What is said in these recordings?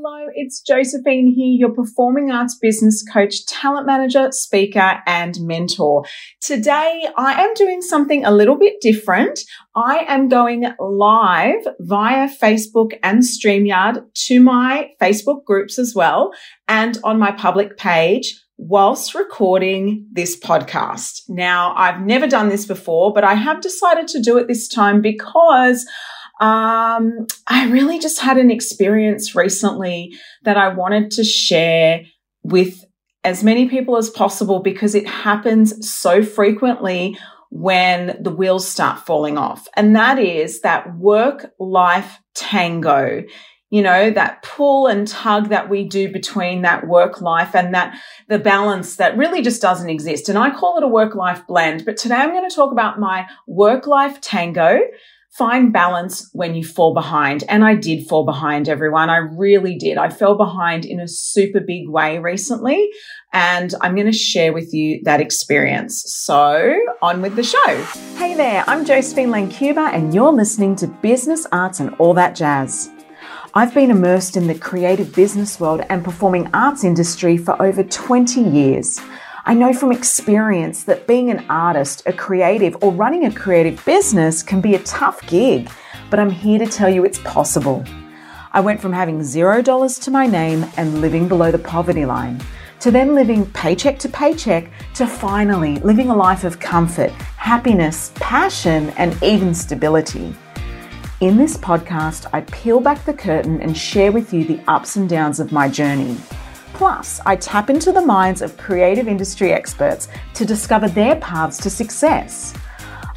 Hello, it's Josephine here, your performing arts business coach, talent manager, speaker, and mentor. Today, I am doing something a little bit different. I am going live via Facebook and StreamYard to my Facebook groups as well and on my public page whilst recording this podcast. Now, I've never done this before, but I have decided to do it this time because um, I really just had an experience recently that I wanted to share with as many people as possible because it happens so frequently when the wheels start falling off. And that is that work life tango you know, that pull and tug that we do between that work life and that the balance that really just doesn't exist. And I call it a work life blend. But today I'm going to talk about my work life tango. Find balance when you fall behind. And I did fall behind, everyone. I really did. I fell behind in a super big way recently. And I'm going to share with you that experience. So, on with the show. Hey there, I'm Josephine Lancuba, and you're listening to Business, Arts, and All That Jazz. I've been immersed in the creative business world and performing arts industry for over 20 years. I know from experience that being an artist, a creative, or running a creative business can be a tough gig, but I'm here to tell you it's possible. I went from having zero dollars to my name and living below the poverty line to then living paycheck to paycheck to finally living a life of comfort, happiness, passion, and even stability. In this podcast, I peel back the curtain and share with you the ups and downs of my journey. Plus, I tap into the minds of creative industry experts to discover their paths to success.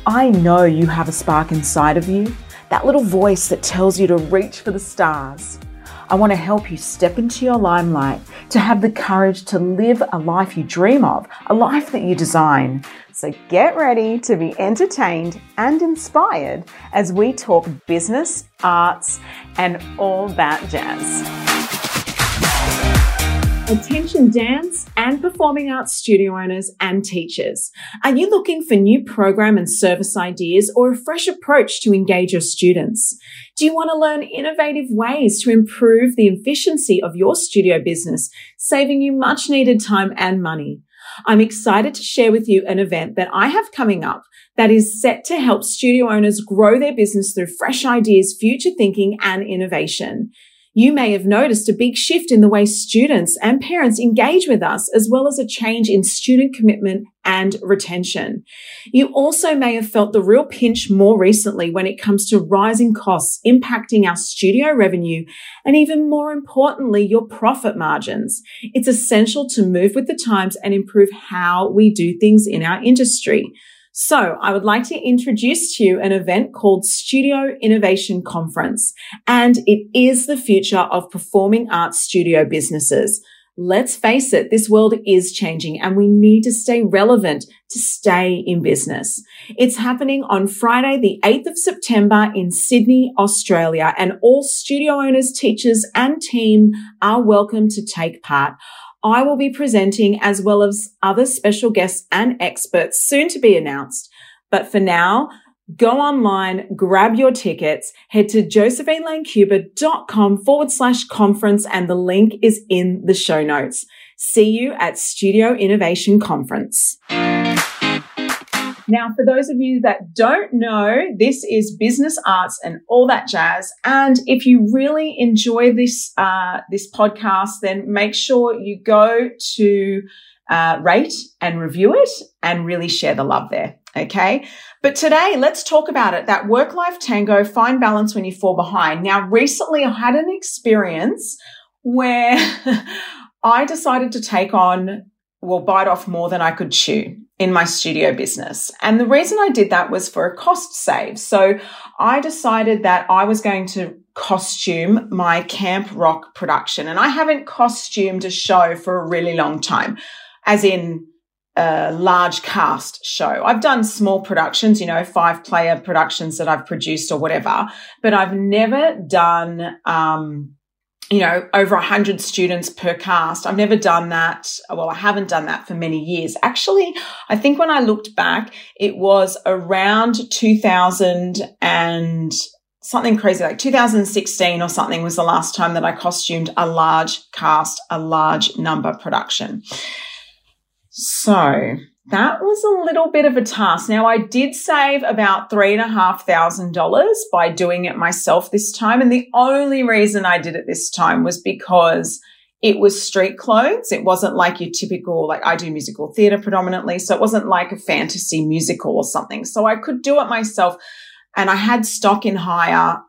I know you have a spark inside of you, that little voice that tells you to reach for the stars. I want to help you step into your limelight, to have the courage to live a life you dream of, a life that you design, so get ready to be entertained and inspired as we talk business, arts, and all that jazz. Attention dance and performing arts studio owners and teachers. Are you looking for new program and service ideas or a fresh approach to engage your students? Do you want to learn innovative ways to improve the efficiency of your studio business, saving you much needed time and money? I'm excited to share with you an event that I have coming up that is set to help studio owners grow their business through fresh ideas, future thinking, and innovation. You may have noticed a big shift in the way students and parents engage with us, as well as a change in student commitment and retention. You also may have felt the real pinch more recently when it comes to rising costs impacting our studio revenue and even more importantly, your profit margins. It's essential to move with the times and improve how we do things in our industry. So I would like to introduce to you an event called Studio Innovation Conference, and it is the future of performing arts studio businesses. Let's face it, this world is changing and we need to stay relevant to stay in business. It's happening on Friday, the 8th of September in Sydney, Australia, and all studio owners, teachers and team are welcome to take part. I will be presenting as well as other special guests and experts soon to be announced. But for now, go online, grab your tickets, head to josephinelancuba.com forward slash conference, and the link is in the show notes. See you at Studio Innovation Conference. Now, for those of you that don't know, this is business arts and all that jazz. And if you really enjoy this uh, this podcast, then make sure you go to uh, rate and review it and really share the love there. Okay. But today, let's talk about it. That work life tango, find balance when you fall behind. Now, recently I had an experience where I decided to take on, well, bite off more than I could chew in my studio business. And the reason I did that was for a cost save. So I decided that I was going to costume my camp rock production. And I haven't costumed a show for a really long time, as in a large cast show. I've done small productions, you know, five player productions that I've produced or whatever, but I've never done, um, you know, over 100 students per cast. I've never done that. Well, I haven't done that for many years. Actually, I think when I looked back, it was around 2000 and something crazy like 2016 or something was the last time that I costumed a large cast, a large number production. So that was a little bit of a task. Now I did save about three and a half thousand dollars by doing it myself this time. And the only reason I did it this time was because it was street clothes. It wasn't like your typical, like I do musical theater predominantly. So it wasn't like a fantasy musical or something. So I could do it myself. And I had stock in hire,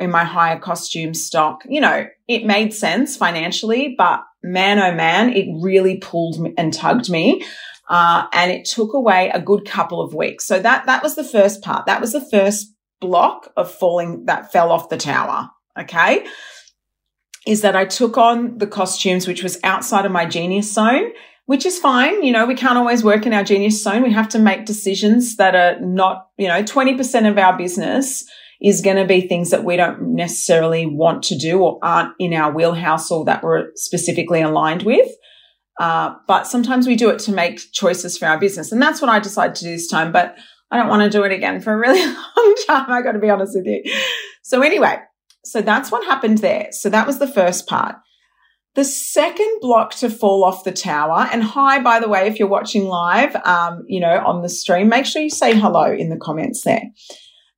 in my hire costume stock. You know, it made sense financially, but man, oh man, it really pulled and tugged me. Uh, and it took away a good couple of weeks. So that, that was the first part. That was the first block of falling that fell off the tower. Okay. Is that I took on the costumes, which was outside of my genius zone, which is fine. You know, we can't always work in our genius zone. We have to make decisions that are not, you know, 20% of our business is going to be things that we don't necessarily want to do or aren't in our wheelhouse or that we're specifically aligned with. Uh, but sometimes we do it to make choices for our business. And that's what I decided to do this time. But I don't want to do it again for a really long time. I got to be honest with you. So anyway, so that's what happened there. So that was the first part. The second block to fall off the tower, and hi, by the way, if you're watching live, um, you know, on the stream, make sure you say hello in the comments there.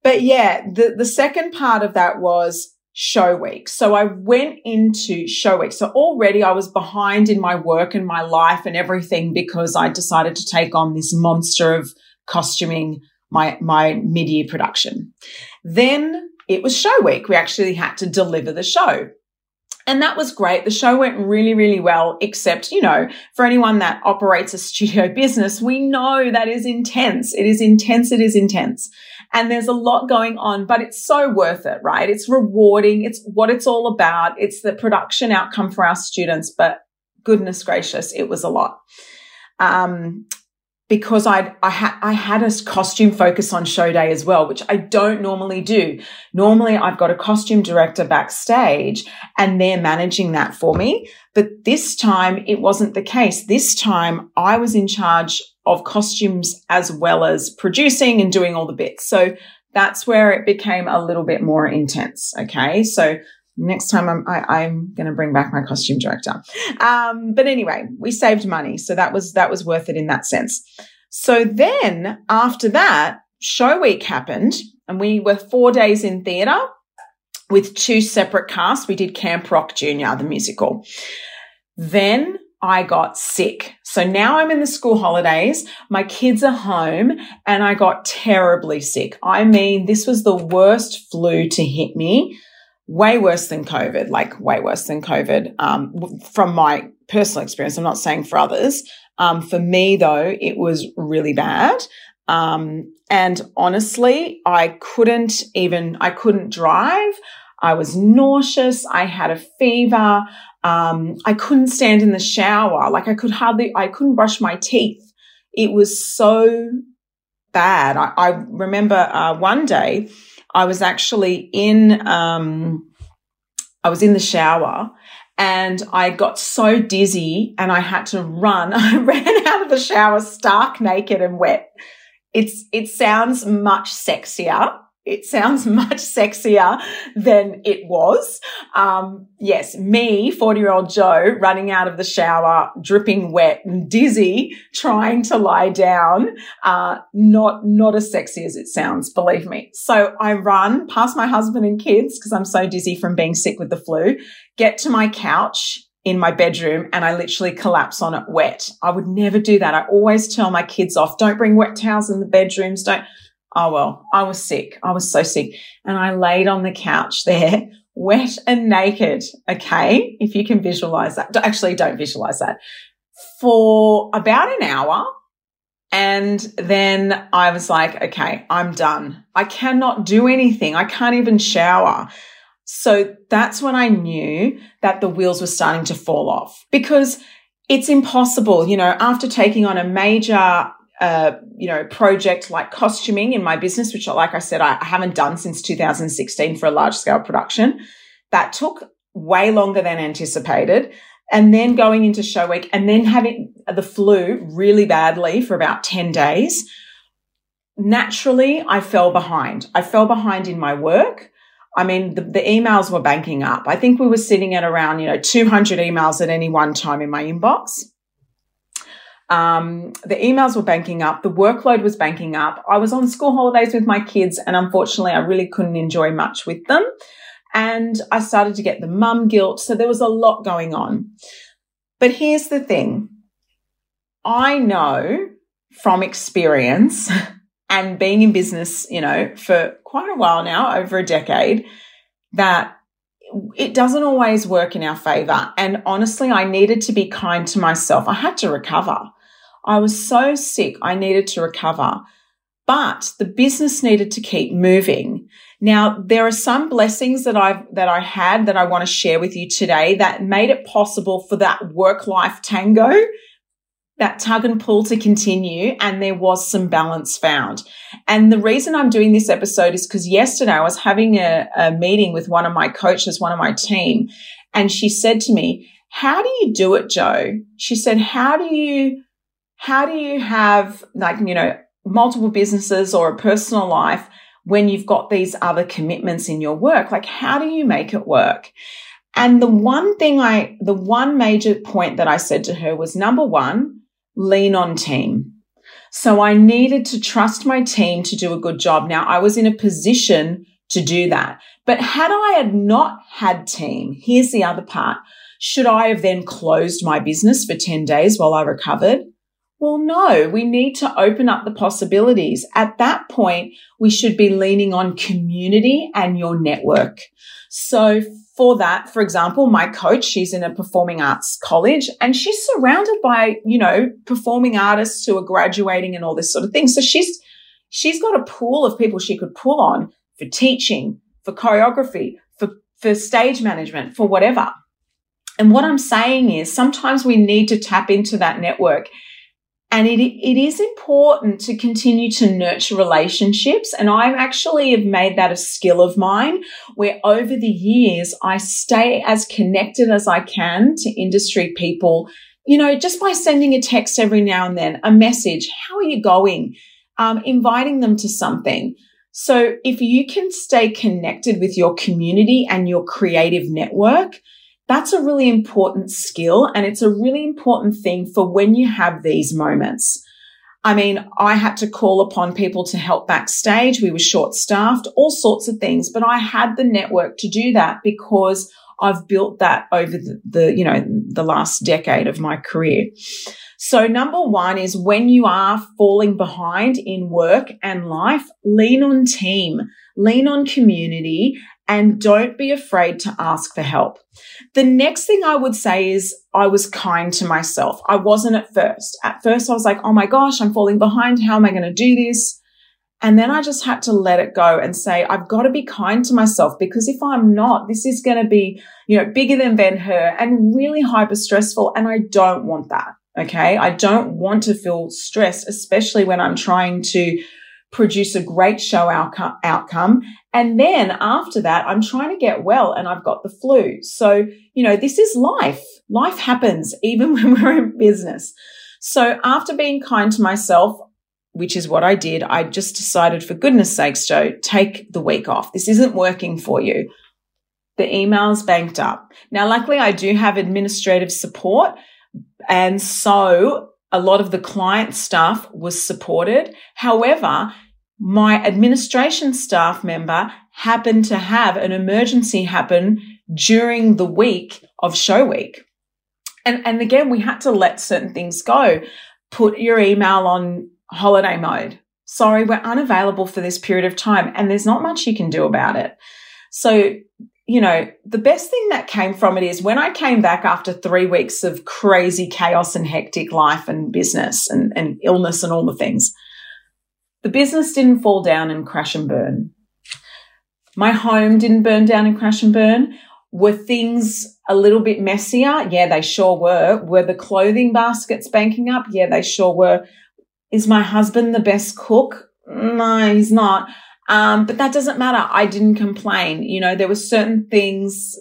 But yeah, the, the second part of that was show week. So I went into show week. So already I was behind in my work and my life and everything because I decided to take on this monster of costuming my, my mid-year production. Then it was show week. We actually had to deliver the show. And that was great. The show went really, really well, except, you know, for anyone that operates a studio business, we know that is intense. It is intense. It is intense. And there's a lot going on, but it's so worth it, right? It's rewarding. It's what it's all about. It's the production outcome for our students, but goodness gracious, it was a lot. Um, because I I had I had a costume focus on show day as well, which I don't normally do. Normally, I've got a costume director backstage, and they're managing that for me. But this time, it wasn't the case. This time, I was in charge of costumes as well as producing and doing all the bits. So that's where it became a little bit more intense. Okay, so Next time I'm, I, am going to bring back my costume director. Um, but anyway, we saved money. So that was, that was worth it in that sense. So then after that, show week happened and we were four days in theatre with two separate casts. We did Camp Rock Junior, the musical. Then I got sick. So now I'm in the school holidays. My kids are home and I got terribly sick. I mean, this was the worst flu to hit me way worse than COVID, like way worse than COVID um, from my personal experience. I'm not saying for others. Um, for me, though, it was really bad. Um, and honestly, I couldn't even, I couldn't drive. I was nauseous. I had a fever. Um, I couldn't stand in the shower. Like I could hardly, I couldn't brush my teeth. It was so bad. I, I remember uh, one day I was actually in, um, I was in the shower and I got so dizzy and I had to run. I ran out of the shower stark naked and wet. It's, it sounds much sexier it sounds much sexier than it was. Um, yes, me, 40 year old Joe, running out of the shower, dripping wet and dizzy, trying to lie down. Uh, not, not as sexy as it sounds, believe me. So I run past my husband and kids because I'm so dizzy from being sick with the flu, get to my couch in my bedroom and I literally collapse on it wet. I would never do that. I always tell my kids off, don't bring wet towels in the bedrooms. Don't, Oh well, I was sick. I was so sick. And I laid on the couch there, wet and naked. Okay. If you can visualize that. Actually, don't visualize that for about an hour. And then I was like, okay, I'm done. I cannot do anything. I can't even shower. So that's when I knew that the wheels were starting to fall off because it's impossible, you know, after taking on a major you know project like costuming in my business, which like I said I haven't done since 2016 for a large scale production. That took way longer than anticipated. And then going into show week and then having the flu really badly for about 10 days. Naturally, I fell behind. I fell behind in my work. I mean, the, the, emails were banking up. I think we were sitting at around, you know, 200 emails at any one time in my inbox. Um, the emails were banking up. The workload was banking up. I was on school holidays with my kids and unfortunately I really couldn't enjoy much with them. And I started to get the mum guilt. So there was a lot going on. But here's the thing. I know from experience and being in business, you know, for quite a while now, over a decade, that it doesn't always work in our favor. And honestly, I needed to be kind to myself. I had to recover. I was so sick, I needed to recover. But the business needed to keep moving. Now, there are some blessings that I've, that I had that I want to share with you today that made it possible for that work life tango that tug and pull to continue and there was some balance found. And the reason I'm doing this episode is because yesterday I was having a, a, meeting with one of my coaches, one of my team, and she said to me, how do you do it, Joe? She said, how do you, how do you have like, you know, multiple businesses or a personal life when you've got these other commitments in your work? Like, how do you make it work? And the one thing I, the one major point that I said to her was number one, lean on team. So I needed to trust my team to do a good job. Now I was in a position to do that. But had I had not had team, here's the other part. Should I have then closed my business for 10 days while I recovered? Well, no, we need to open up the possibilities. At that point, we should be leaning on community and your network. So for that, for example, my coach, she's in a performing arts college and she's surrounded by, you know, performing artists who are graduating and all this sort of thing. So she's, she's got a pool of people she could pull on for teaching, for choreography, for, for stage management, for whatever. And what I'm saying is sometimes we need to tap into that network and it, it is important to continue to nurture relationships. And I've actually have made that a skill of mine where over the years, I stay as connected as I can to industry people, you know, just by sending a text every now and then, a message. How are you going? Um, inviting them to something. So if you can stay connected with your community and your creative network, that's a really important skill and it's a really important thing for when you have these moments. I mean, I had to call upon people to help backstage. We were short staffed, all sorts of things, but I had the network to do that because I've built that over the, the, you know, the last decade of my career. So number one is when you are falling behind in work and life, lean on team, lean on community and don't be afraid to ask for help. The next thing I would say is I was kind to myself. I wasn't at first. At first, I was like, oh my gosh, I'm falling behind. How am I going to do this? And then I just had to let it go and say, I've got to be kind to myself because if I'm not, this is going to be, you know, bigger than Ben Hur and really hyper stressful. And I don't want that. Okay. I don't want to feel stressed, especially when I'm trying to produce a great show outcome. And then after that, I'm trying to get well and I've got the flu. So, you know, this is life. Life happens even when we're in business. So after being kind to myself, which is what I did, I just decided for goodness sakes, Joe, take the week off. This isn't working for you. The emails banked up. Now, luckily I do have administrative support. And so a lot of the client staff was supported. However, my administration staff member happened to have an emergency happen during the week of show week. And, and again, we had to let certain things go. Put your email on holiday mode. Sorry, we're unavailable for this period of time and there's not much you can do about it. So, you know, the best thing that came from it is when I came back after three weeks of crazy chaos and hectic life and business and, and illness and all the things, the business didn't fall down and crash and burn. My home didn't burn down and crash and burn. Were things a little bit messier? Yeah, they sure were. Were the clothing baskets banking up? Yeah, they sure were. Is my husband the best cook? No, he's not. Um, but that doesn't matter. I didn't complain. You know, there were certain things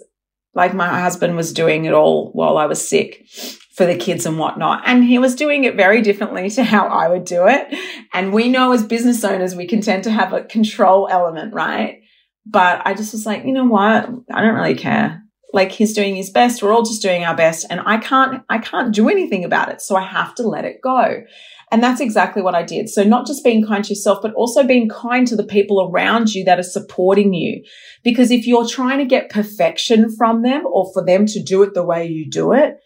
like my husband was doing it all while I was sick for the kids and whatnot. And he was doing it very differently to how I would do it. And we know as business owners, we can tend to have a control element, right? But I just was like, you know what? I don't really care. Like he's doing his best. We're all just doing our best and I can't, I can't do anything about it. So I have to let it go. And that's exactly what I did. So not just being kind to yourself, but also being kind to the people around you that are supporting you. Because if you're trying to get perfection from them or for them to do it the way you do it,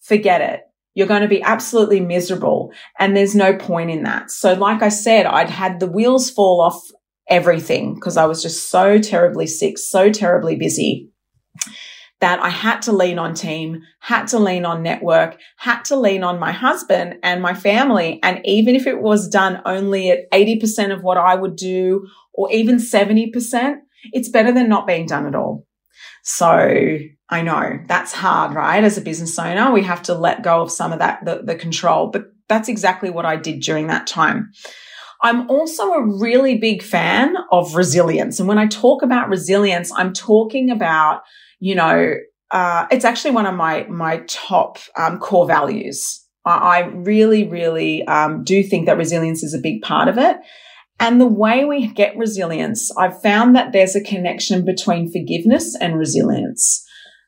forget it. You're going to be absolutely miserable and there's no point in that. So like I said, I'd had the wheels fall off everything because I was just so terribly sick, so terribly busy that I had to lean on team, had to lean on network, had to lean on my husband and my family. And even if it was done only at 80% of what I would do or even 70%, it's better than not being done at all. So I know that's hard, right? As a business owner, we have to let go of some of that, the, the control, but that's exactly what I did during that time. I'm also a really big fan of resilience. And when I talk about resilience, I'm talking about, you know, uh, it's actually one of my, my top um, core values. I, I really, really um, do think that resilience is a big part of it. And the way we get resilience, I've found that there's a connection between forgiveness and resilience.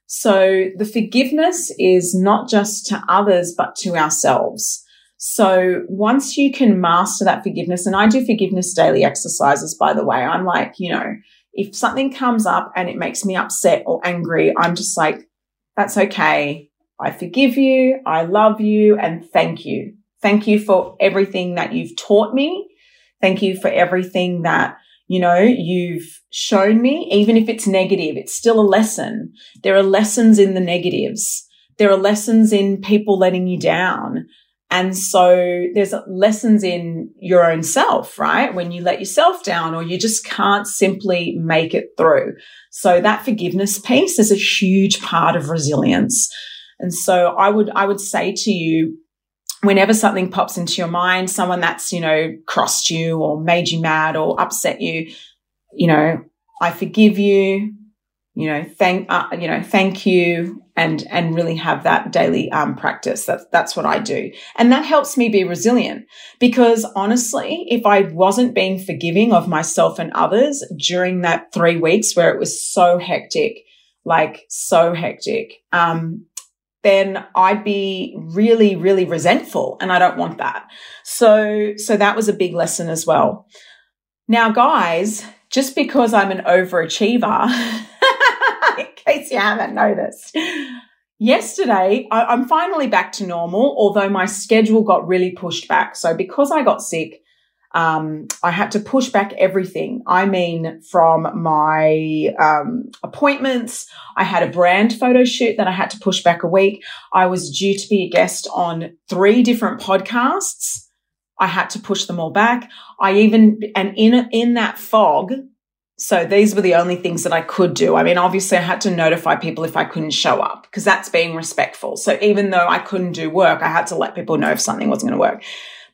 So the forgiveness is not just to others, but to ourselves. So once you can master that forgiveness, and I do forgiveness daily exercises, by the way, I'm like, you know, if something comes up and it makes me upset or angry, I'm just like, that's okay. I forgive you. I love you and thank you. Thank you for everything that you've taught me. Thank you for everything that, you know, you've shown me. Even if it's negative, it's still a lesson. There are lessons in the negatives. There are lessons in people letting you down. And so there's lessons in your own self, right? When you let yourself down or you just can't simply make it through. So that forgiveness piece is a huge part of resilience. And so I would, I would say to you, whenever something pops into your mind, someone that's, you know, crossed you or made you mad or upset you, you know, I forgive you you know, thank, uh, you know, thank you and, and really have that daily, um, practice. That's, that's what I do. And that helps me be resilient because honestly, if I wasn't being forgiving of myself and others during that three weeks where it was so hectic, like so hectic, um, then I'd be really, really resentful and I don't want that. So, so that was a big lesson as well. Now, guys, just because I'm an overachiever, case you haven't noticed. Yesterday, I, am finally back to normal, although my schedule got really pushed back. So because I got sick, um, I had to push back everything. I mean, from my um, appointments, I had a brand photo shoot that I had to push back a week. I was due to be a guest on three different podcasts. I had to push them all back. I even, and in, in that fog, so these were the only things that I could do. I mean, obviously I had to notify people if I couldn't show up because that's being respectful. So even though I couldn't do work, I had to let people know if something wasn't going to work.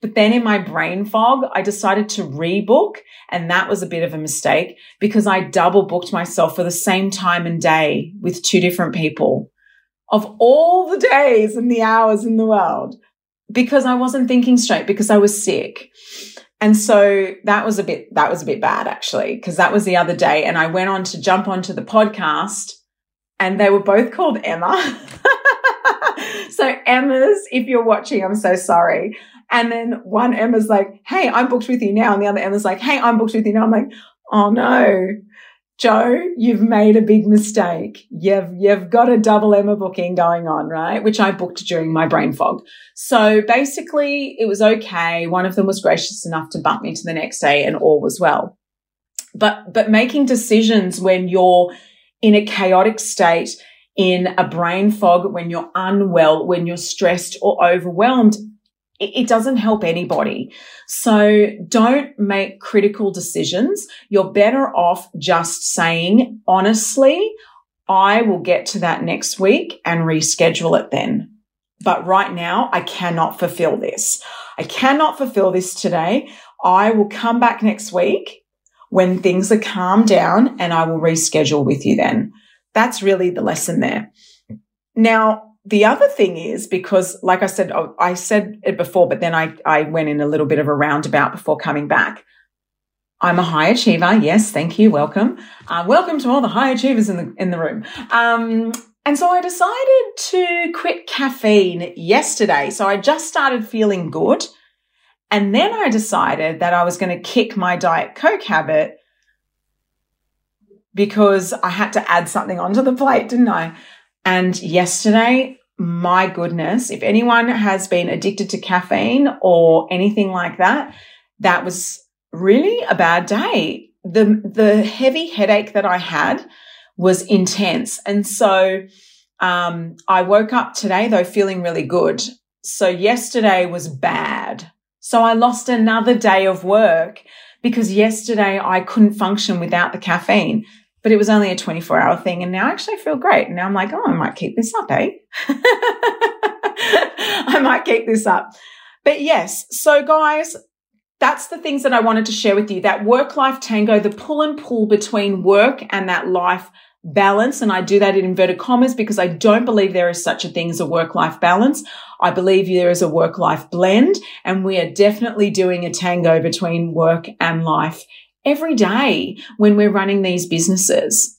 But then in my brain fog, I decided to rebook and that was a bit of a mistake because I double booked myself for the same time and day with two different people of all the days and the hours in the world because I wasn't thinking straight because I was sick. And so that was a bit, that was a bit bad actually, because that was the other day. And I went on to jump onto the podcast and they were both called Emma. so Emma's, if you're watching, I'm so sorry. And then one Emma's like, Hey, I'm booked with you now. And the other Emma's like, Hey, I'm booked with you now. I'm like, Oh no. Joe, you've made a big mistake. You've, you've got a double Emma booking going on, right? Which I booked during my brain fog. So basically it was okay. One of them was gracious enough to bump me to the next day and all was well. But, but making decisions when you're in a chaotic state, in a brain fog, when you're unwell, when you're stressed or overwhelmed it doesn't help anybody. So don't make critical decisions. You're better off just saying, honestly, I will get to that next week and reschedule it then. But right now, I cannot fulfill this. I cannot fulfill this today. I will come back next week when things are calmed down and I will reschedule with you then. That's really the lesson there. Now, the other thing is because, like I said, I said it before, but then I, I went in a little bit of a roundabout before coming back. I'm a high achiever. Yes, thank you. Welcome. Uh, welcome to all the high achievers in the in the room. Um, and so I decided to quit caffeine yesterday. So I just started feeling good. And then I decided that I was going to kick my Diet Coke habit because I had to add something onto the plate, didn't I? And yesterday, my goodness, if anyone has been addicted to caffeine or anything like that, that was really a bad day. The, the heavy headache that I had was intense. And so, um, I woke up today though feeling really good. So yesterday was bad. So I lost another day of work because yesterday I couldn't function without the caffeine but it was only a 24 hour thing. And now I actually feel great. And now I'm like, oh, I might keep this up, eh? I might keep this up. But yes, so guys, that's the things that I wanted to share with you that work life tango, the pull and pull between work and that life balance. And I do that in inverted commas because I don't believe there is such a thing as a work life balance. I believe there is a work life blend and we are definitely doing a tango between work and life every day when we're running these businesses.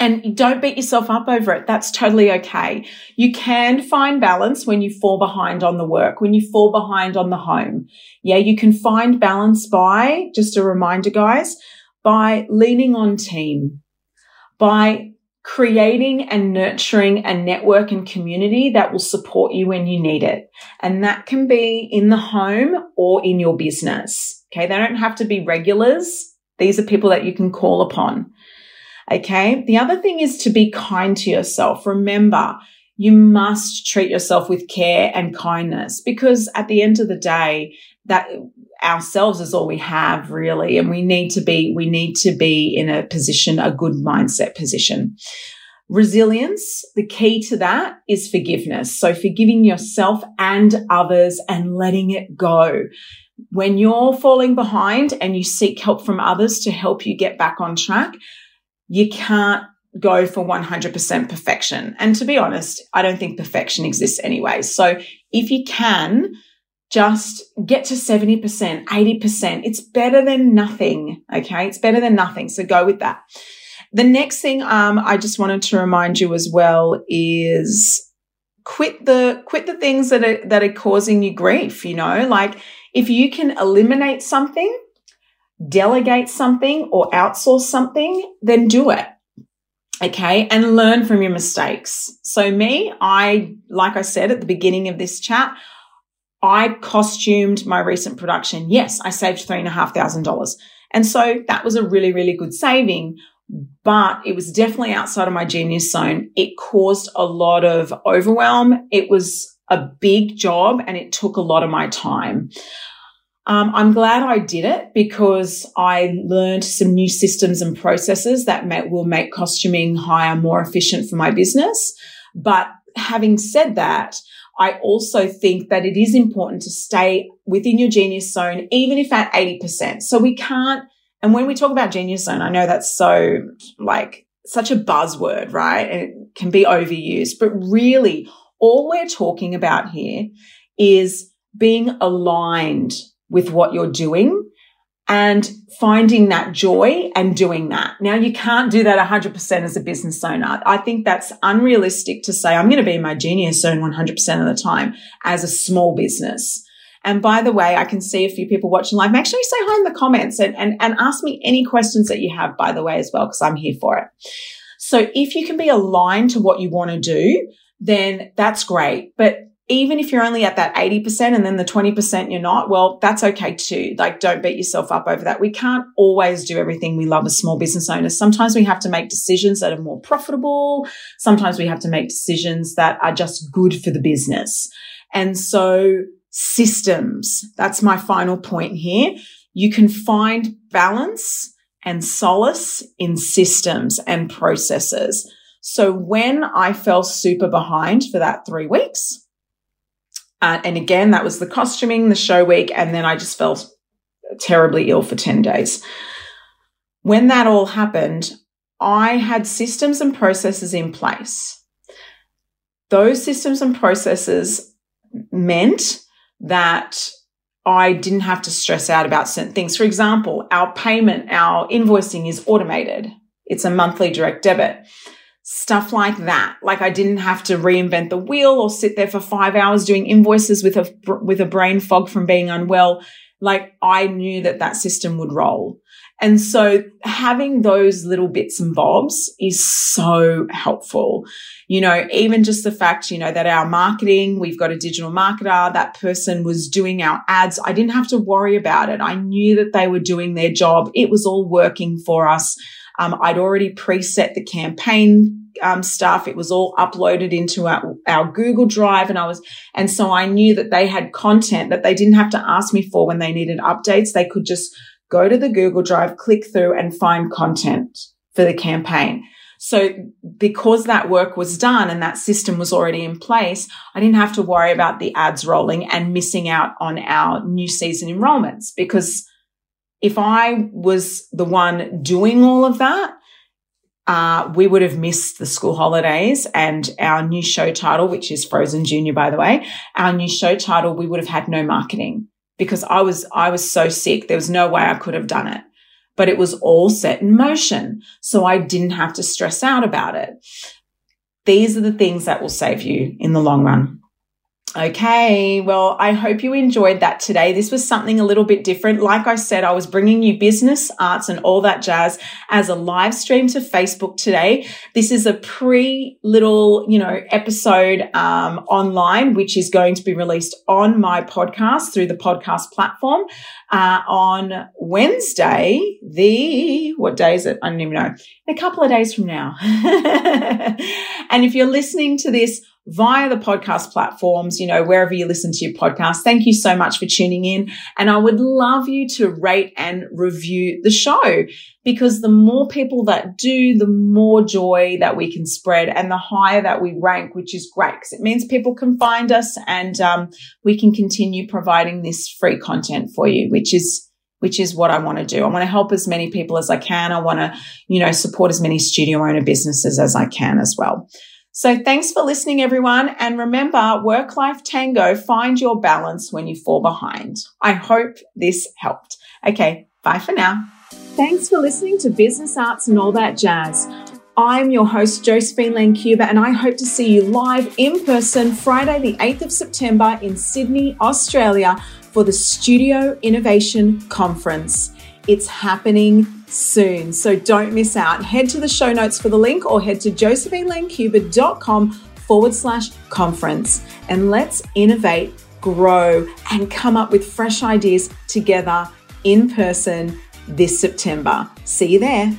And don't beat yourself up over it. That's totally okay. You can find balance when you fall behind on the work, when you fall behind on the home. Yeah, you can find balance by, just a reminder, guys, by leaning on team, by creating and nurturing a network and community that will support you when you need it. And that can be in the home or in your business. Okay. They don't have to be regulars. These are people that you can call upon. Okay. The other thing is to be kind to yourself. Remember, you must treat yourself with care and kindness because at the end of the day, that ourselves is all we have really. And we need to be, we need to be in a position, a good mindset position. Resilience, the key to that is forgiveness. So forgiving yourself and others and letting it go when you're falling behind and you seek help from others to help you get back on track, you can't go for 100% perfection. And to be honest, I don't think perfection exists anyway. So if you can just get to 70%, 80%, it's better than nothing. Okay. It's better than nothing. So go with that. The next thing, um, I just wanted to remind you as well is quit the, quit the things that are, that are causing you grief, you know, like if you can eliminate something, delegate something or outsource something, then do it. Okay. And learn from your mistakes. So me, I, like I said at the beginning of this chat, I costumed my recent production. Yes, I saved three and a half thousand dollars. And so that was a really, really good saving, but it was definitely outside of my genius zone. It caused a lot of overwhelm. It was a big job and it took a lot of my time. Um, I'm glad I did it because I learned some new systems and processes that may, will make costuming hire more efficient for my business. But having said that, I also think that it is important to stay within your genius zone, even if at 80%. So we can't, and when we talk about genius zone, I know that's so like such a buzzword, right? And it can be overused, but really all we're talking about here is being aligned with what you're doing and finding that joy and doing that. Now you can't do that 100% as a business owner. I think that's unrealistic to say I'm going to be my genius zone 100% of the time as a small business. And by the way, I can see a few people watching live. Make sure you say hi in the comments and, and, and ask me any questions that you have, by the way, as well, because I'm here for it. So if you can be aligned to what you want to do, then that's great. But even if you're only at that 80% and then the 20% you're not, well, that's okay too. Like, don't beat yourself up over that. We can't always do everything we love as small business owners. Sometimes we have to make decisions that are more profitable. Sometimes we have to make decisions that are just good for the business. And so systems, that's my final point here. You can find balance and solace in systems and processes. So when I fell super behind for that three weeks, uh, and again, that was the costuming, the show week, and then I just felt terribly ill for 10 days. When that all happened, I had systems and processes in place. Those systems and processes meant that I didn't have to stress out about certain things. For example, our payment, our invoicing is automated. It's a monthly direct debit. Stuff like that. Like I didn't have to reinvent the wheel or sit there for five hours doing invoices with a, with a brain fog from being unwell. Like I knew that that system would roll. And so having those little bits and bobs is so helpful. You know, even just the fact, you know, that our marketing, we've got a digital marketer, that person was doing our ads. I didn't have to worry about it. I knew that they were doing their job. It was all working for us. Um, I'd already preset the campaign um, stuff. It was all uploaded into our, our Google Drive, and I was, and so I knew that they had content that they didn't have to ask me for when they needed updates. They could just go to the Google Drive, click through and find content for the campaign. So because that work was done and that system was already in place, I didn't have to worry about the ads rolling and missing out on our new season enrollments because if I was the one doing all of that, uh, we would have missed the school holidays and our new show title, which is Frozen Junior, by the way, our new show title, we would have had no marketing because I was, I was so sick. There was no way I could have done it, but it was all set in motion. So I didn't have to stress out about it. These are the things that will save you in the long run. Okay, well, I hope you enjoyed that today. This was something a little bit different. Like I said, I was bringing you business, arts, and all that jazz as a live stream to Facebook today. This is a pre little, you know, episode um, online, which is going to be released on my podcast through the podcast platform uh, on Wednesday. The what day is it? I don't even know. A couple of days from now. and if you're listening to this via the podcast platforms, you know, wherever you listen to your podcast. Thank you so much for tuning in. And I would love you to rate and review the show because the more people that do, the more joy that we can spread and the higher that we rank, which is great because it means people can find us and um, we can continue providing this free content for you, which is which is what I want to do. I want to help as many people as I can. I want to, you know, support as many studio owner businesses as I can as well. So thanks for listening, everyone. And remember, work life tango, find your balance when you fall behind. I hope this helped. Okay, bye for now. Thanks for listening to Business Arts and All That Jazz. I'm your host, Josephine Lancuba, and I hope to see you live in person Friday, the 8th of September in Sydney, Australia for the Studio Innovation Conference. It's happening soon. So don't miss out. Head to the show notes for the link or head to josephinelancuba.com forward slash conference and let's innovate, grow, and come up with fresh ideas together in person this September. See you there.